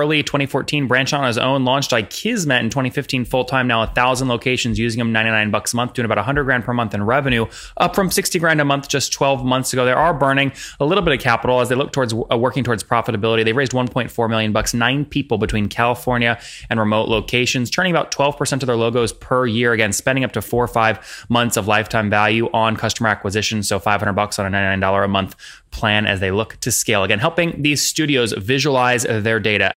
early 2014, branched on his own, launched iKizmet in 2015 full time. Now a thousand locations using him 99 bucks a month, doing about 100 grand per month in revenue, up from 60 grand a month just 12 months ago. They are burning a little bit of capital as they look towards uh, working towards profitability. They've raised 1.4 million bucks, nine people between California and remote locations, turning about 12% of their logos per year. Again, spending up to four or five months of lifetime value on customer acquisition. So 500 bucks on a $99 a month plan as they look to scale. Again, helping these studios visualize their data.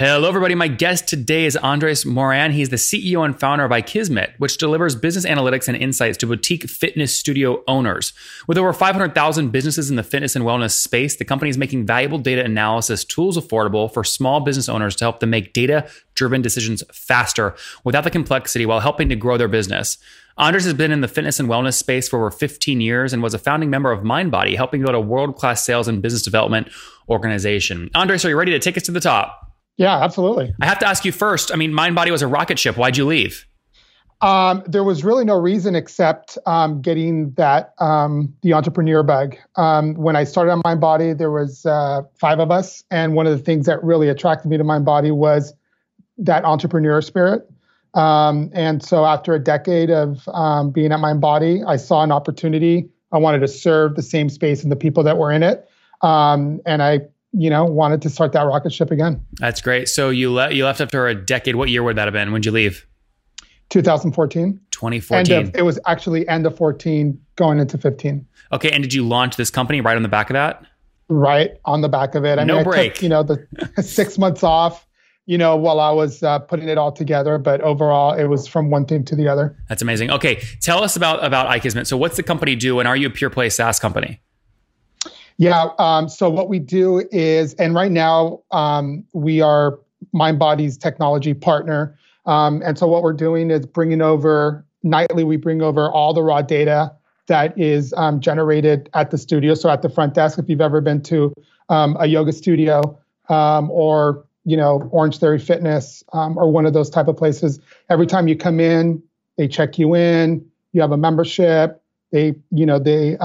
Hello, everybody. My guest today is Andres Moran. He's the CEO and founder of iKizmet, which delivers business analytics and insights to boutique fitness studio owners. With over 500,000 businesses in the fitness and wellness space, the company is making valuable data analysis tools affordable for small business owners to help them make data driven decisions faster without the complexity while helping to grow their business. Andres has been in the fitness and wellness space for over 15 years and was a founding member of MindBody, helping build a world class sales and business development organization. Andres, are you ready to take us to the top? Yeah, absolutely. I have to ask you first. I mean, MindBody was a rocket ship. Why'd you leave? Um, there was really no reason except um, getting that um, the entrepreneur bug. Um, when I started on MindBody, there was uh, five of us, and one of the things that really attracted me to MindBody was that entrepreneur spirit. Um, and so, after a decade of um, being at MindBody, I saw an opportunity. I wanted to serve the same space and the people that were in it, and I you know, wanted to start that rocket ship again. That's great. So you left you left after a decade. What year would that have been? When'd you leave? 2014. 2014. Of, it was actually end of 14 going into 15. Okay, and did you launch this company right on the back of that? Right on the back of it. I no mean, break. Took, you know, the six months off. You know, while I was uh, putting it all together, but overall, it was from one thing to the other. That's amazing. Okay, tell us about about iKizmet. So, what's the company do, and are you a pure play SaaS company? Yeah. Um, so what we do is, and right now um, we are MindBody's technology partner. Um, and so what we're doing is bringing over nightly. We bring over all the raw data that is um, generated at the studio. So at the front desk, if you've ever been to um, a yoga studio um, or you know Orange Theory Fitness or one of those type of places, every time you come in, they check you in. You have a membership. They you know they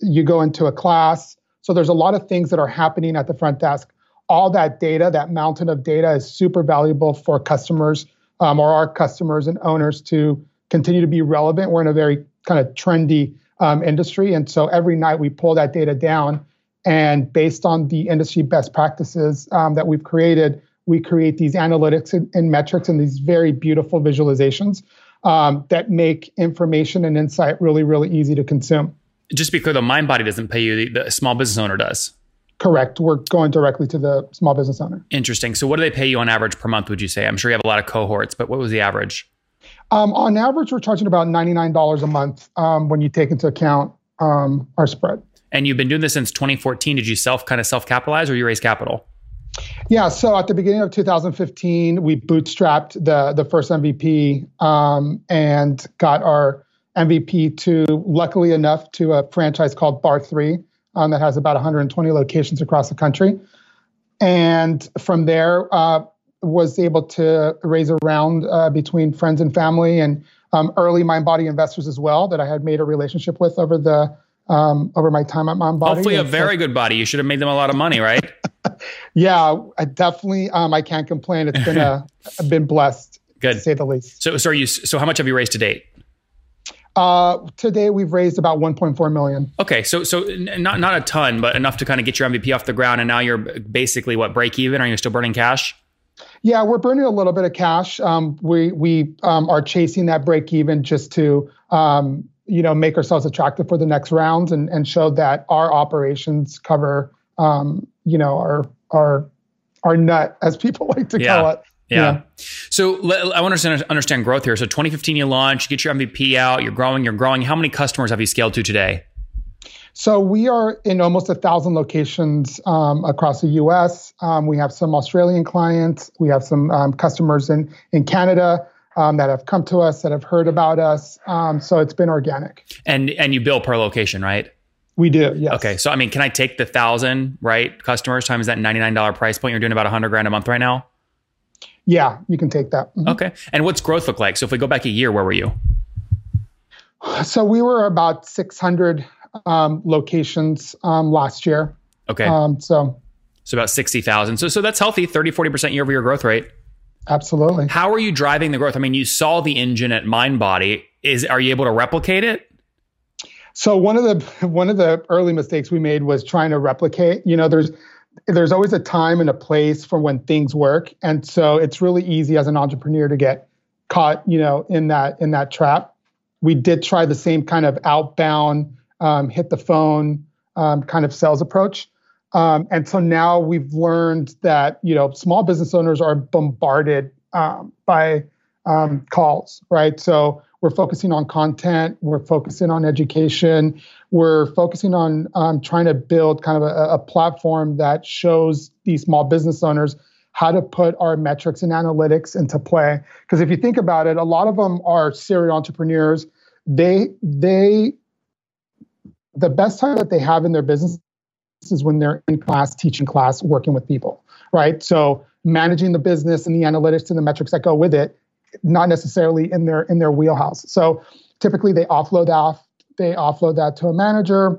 you go into a class. So there's a lot of things that are happening at the front desk. All that data, that mountain of data, is super valuable for customers um, or our customers and owners to continue to be relevant. We're in a very kind of trendy um, industry, and so every night we pull that data down, and based on the industry best practices um, that we've created, we create these analytics and, and metrics and these very beautiful visualizations um, that make information and insight really, really easy to consume just to be clear, the MindBody doesn't pay you; the, the small business owner does. Correct. We're going directly to the small business owner. Interesting. So, what do they pay you on average per month? Would you say? I'm sure you have a lot of cohorts, but what was the average? Um, on average, we're charging about ninety nine dollars a month um, when you take into account um, our spread. And you've been doing this since 2014. Did you self kind of self capitalize, or you raise capital? Yeah. So at the beginning of 2015, we bootstrapped the the first MVP um, and got our MVP to, luckily enough, to a franchise called Barre3 um, that has about 120 locations across the country. And from there, uh, was able to raise a round uh, between friends and family and um, early MindBody investors as well that I had made a relationship with over the um, over my time at MindBody. Hopefully, a very so, good body. You should have made them a lot of money, right? yeah, I definitely. Um, I can't complain. It's been a I've been blessed, good to say the least. So, so are you? So, how much have you raised to date? Uh, today we've raised about 1.4 million. Okay, so so not not a ton, but enough to kind of get your MVP off the ground, and now you're basically what break even? Are you still burning cash? Yeah, we're burning a little bit of cash. Um, we we um, are chasing that break even just to um, you know make ourselves attractive for the next round and and show that our operations cover um, you know our our our nut as people like to yeah. call it. Yeah. yeah. So I want to understand growth here. So 2015, you launch, you get your MVP out, you're growing, you're growing. How many customers have you scaled to today? So we are in almost a thousand locations um, across the U.S. Um, we have some Australian clients. We have some um, customers in in Canada um, that have come to us that have heard about us. Um, so it's been organic. And and you bill per location, right? We do. Yes. Okay. So I mean, can I take the thousand right customers times that ninety nine dollar price point? You're doing about hundred grand a month right now. Yeah, you can take that. Mm-hmm. Okay. And what's growth look like? So if we go back a year, where were you? So we were about 600 um, locations um, last year. Okay. Um, so So about 60,000. So, so that's healthy, 30, 40% year over year growth rate. Absolutely. How are you driving the growth? I mean, you saw the engine at MindBody. Is are you able to replicate it? So one of the one of the early mistakes we made was trying to replicate. You know, there's there's always a time and a place for when things work, and so it's really easy as an entrepreneur to get caught, you know, in that in that trap. We did try the same kind of outbound, um, hit the phone um, kind of sales approach, um, and so now we've learned that you know small business owners are bombarded um, by um, calls, right? So we're focusing on content, we're focusing on education, we're focusing on um, trying to build kind of a, a platform that shows these small business owners how to put our metrics and analytics into play. Because if you think about it, a lot of them are serial entrepreneurs. They they the best time that they have in their business is when they're in class, teaching class, working with people, right? So managing the business and the analytics and the metrics that go with it, not necessarily in their in their wheelhouse. So typically they offload off they offload that to a manager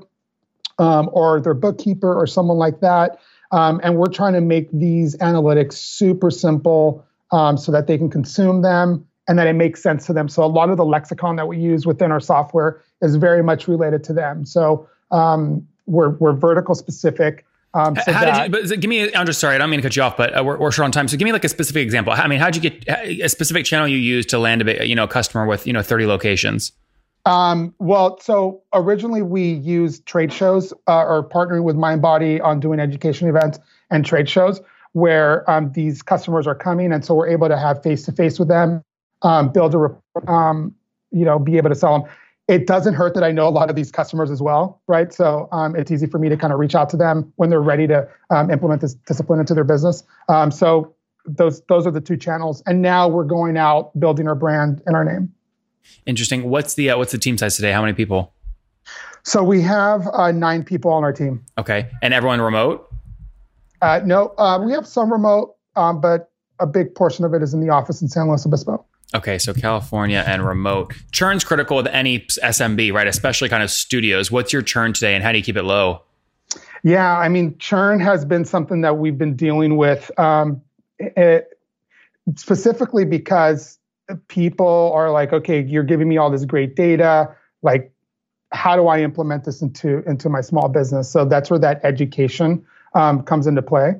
um, or their bookkeeper or someone like that. Um, and we're trying to make these analytics super simple um, so that they can consume them and that it makes sense to them. So a lot of the lexicon that we use within our software is very much related to them. So um, we're we're vertical specific. Um, so how that, did you? But give me. I'm just sorry. I don't mean to cut you off, but uh, we're, we're short on time. So give me like a specific example. I mean, how did you get a specific channel you use to land a you know customer with you know 30 locations? Um, well, so originally we used trade shows uh, or partnering with MindBody on doing education events and trade shows where um, these customers are coming, and so we're able to have face to face with them, um, build a, um, you know, be able to sell them. It doesn't hurt that I know a lot of these customers as well, right? So um, it's easy for me to kind of reach out to them when they're ready to um, implement this discipline into their business. Um, so those those are the two channels, and now we're going out building our brand and our name. Interesting. What's the uh, what's the team size today? How many people? So we have uh, nine people on our team. Okay, and everyone remote. Uh, no, uh, we have some remote, um, but a big portion of it is in the office in San Luis Obispo. Okay, so California and remote. Churn's critical with any SMB, right? Especially kind of studios. What's your churn today, and how do you keep it low? Yeah, I mean, churn has been something that we've been dealing with, um, it, specifically because people are like, okay, you're giving me all this great data. Like, how do I implement this into into my small business? So that's where that education um, comes into play.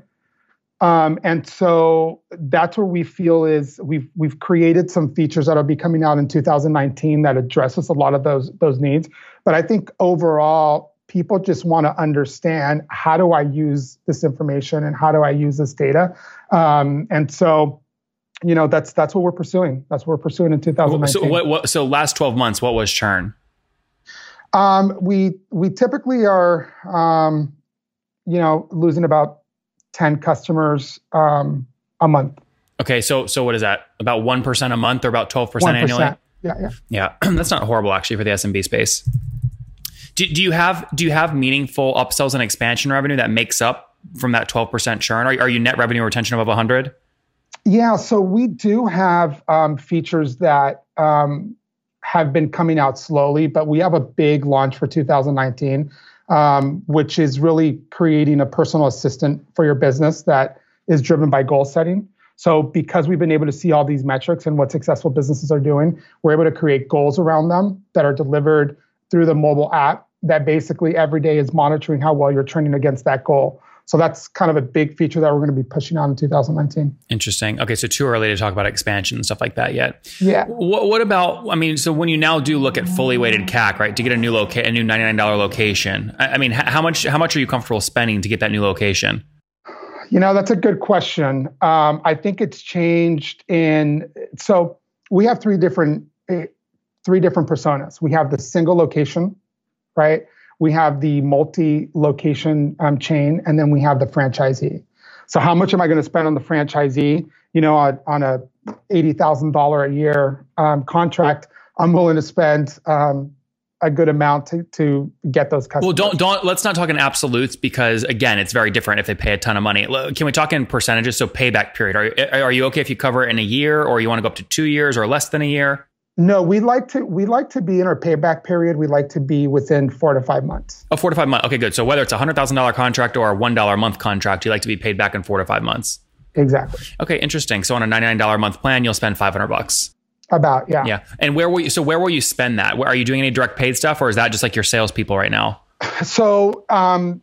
Um, and so that's where we feel is we've we've created some features that'll be coming out in 2019 that addresses a lot of those those needs. But I think overall, people just want to understand how do I use this information and how do I use this data. Um, and so you know that's that's what we're pursuing. That's what we're pursuing in 2019. So what, what so last 12 months, what was churn? Um, we we typically are um, you know losing about 10 customers um, a month. Okay, so so what is that? About one percent a month, or about 12 percent annually? Yeah, yeah. Yeah, that's not horrible actually for the SMB space. Do, do you have do you have meaningful upsells and expansion revenue that makes up from that 12% churn? Are, are you net revenue retention above 100? Yeah, so we do have um, features that um, have been coming out slowly, but we have a big launch for 2019, um, which is really creating a personal assistant for your business that is driven by goal setting. So, because we've been able to see all these metrics and what successful businesses are doing, we're able to create goals around them that are delivered through the mobile app that basically every day is monitoring how well you're trending against that goal. So that's kind of a big feature that we're going to be pushing on in 2019. Interesting. Okay, so too early to talk about expansion and stuff like that yet. Yeah. What, what about? I mean, so when you now do look at fully weighted CAC, right, to get a new loca- a new ninety nine dollar location, I, I mean, how much how much are you comfortable spending to get that new location? You know, that's a good question. Um, I think it's changed in so we have three different eh, three different personas. We have the single location, right? We have the multi-location um, chain, and then we have the franchisee. So how much am I going to spend on the franchisee? You know, on, on a eighty thousand dollar a year um, contract, I'm willing to spend um, a good amount to to get those customers. Well, don't don't let's not talk in absolutes because again, it's very different if they pay a ton of money. Can we talk in percentages? So payback period. Are are you okay if you cover it in a year, or you want to go up to two years or less than a year? No, we like to we like to be in our payback period. We like to be within four to five months. Oh, four to five months. Okay, good. So whether it's a hundred thousand dollar contract or a one dollar a month contract, you like to be paid back in four to five months. Exactly. Okay, interesting. So on a ninety nine dollar a month plan, you'll spend five hundred bucks. About yeah. Yeah. And where will you? So where will you spend that? Are you doing any direct paid stuff, or is that just like your salespeople right now? So um,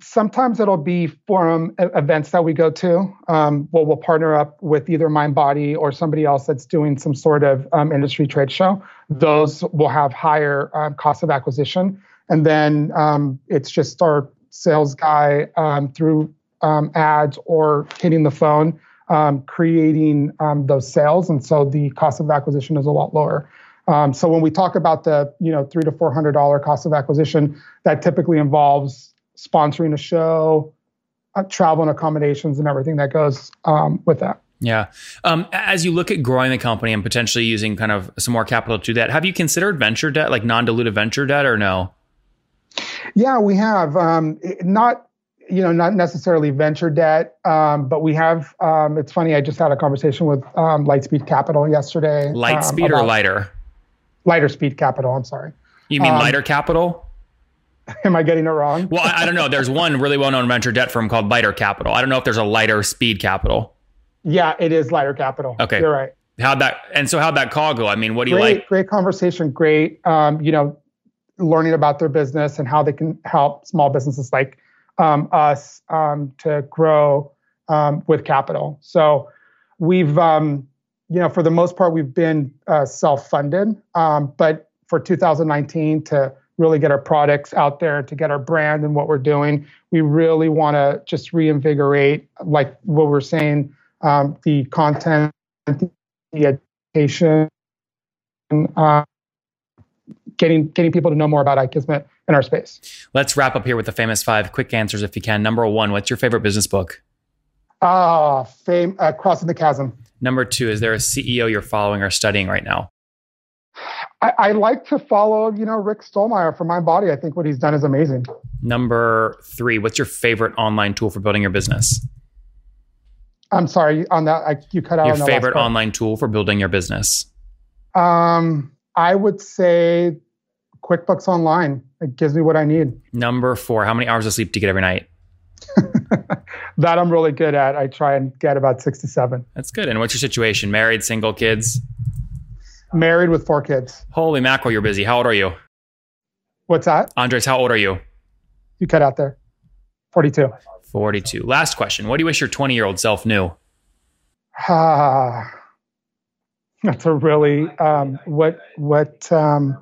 sometimes it'll be forum events that we go to. Um, well, we'll partner up with either MindBody or somebody else that's doing some sort of um, industry trade show. Those will have higher um, cost of acquisition, and then um, it's just our sales guy um, through um, ads or hitting the phone, creating those sales, and so the cost of acquisition is a lot lower. so when we talk about the you know three to four hundred dollar cost of acquisition, that typically involves sponsoring a show, uh, travel and accommodations, and everything that goes um, with that. Yeah. Um, as you look at growing the company and potentially using kind of some more capital to do that, have you considered venture debt, like non-dilutive venture debt, or no? Yeah, we have. Um, not you know not necessarily venture debt, um, but we have. Um, it's funny. I just had a conversation with um, Lightspeed Capital yesterday. Um, Lightspeed or lighter? Lighter Speed Capital. I'm sorry. You mean lighter capital? Am I getting it wrong? well, I, I, don't know. There's one really well-known venture debt firm called Lighter Capital. I don't know if there's a Lighter Speed Capital. Yeah, it is Lighter Capital. Okay, you're right. How'd that? And so how'd that call go? I mean, what do you like? Great conversation. Great. Um, you know, learning about their business and how they can help small businesses like um, us um, to grow um, with capital. So we've, um, you know, for the most part, we've been uh, self-funded, um, but for 2019 to really get our products out there to get our brand and what we're doing. We really want to just reinvigorate, like what we're saying, um, the content, the education, uh, getting getting people to know more about iKizmet in our space. Let's wrap up here with the famous five quick answers, if you can. Number one, what's your favorite business book? Ah, uh, fame, uh, crossing the chasm. Number two, is there a CEO you're following or studying right now? I, I, like to follow, you know, Rick Stollmeyer for MindBody. I think what he's done is amazing. Number three, what's your favorite online tool for building your business? I'm sorry on that. I, you cut out. Your favorite online tool for building your business? Um, I would say QuickBooks Online. It gives me what I need. Number four, how many hours of sleep do you get every night? that I'm really good at. I try and get about six to seven. That's good. And what's your situation? Married, single, kids? Married with four kids. Holy mackerel, you're busy. How old are you? What's that? Andres, how old are you? You cut out there. 42. 42. Last question. What do you wish your 20 year old self knew? Ah, that's a really, um, what, what, um,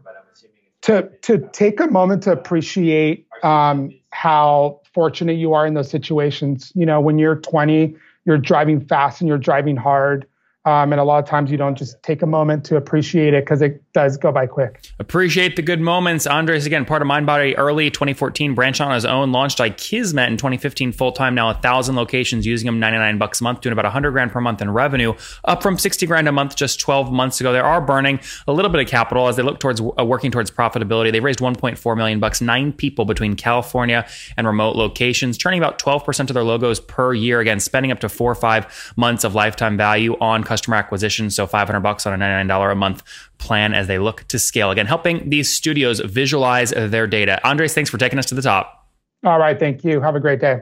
to, to take a moment to appreciate um, how fortunate you are in those situations. You know, when you're 20, you're driving fast and you're driving hard. Um, and a lot of times you don't just take a moment to appreciate it because it does go by quick. Appreciate the good moments. Andres, again, part of MindBody early 2014, branched on his own, launched iKizmet in 2015 full time, now a thousand locations, using them 99 bucks a month, doing about 100 grand per month in revenue, up from 60 grand a month just 12 months ago. They are burning a little bit of capital as they look towards uh, working towards profitability. They raised 1.4 million bucks, nine people between California and remote locations, turning about 12% of their logos per year, again, spending up to four or five months of lifetime value on customer acquisition. So 500 bucks on a $99 a month plan as they look to scale. Again, helping these studios visualize their data. Andres, thanks for taking us to the top. All right. Thank you. Have a great day.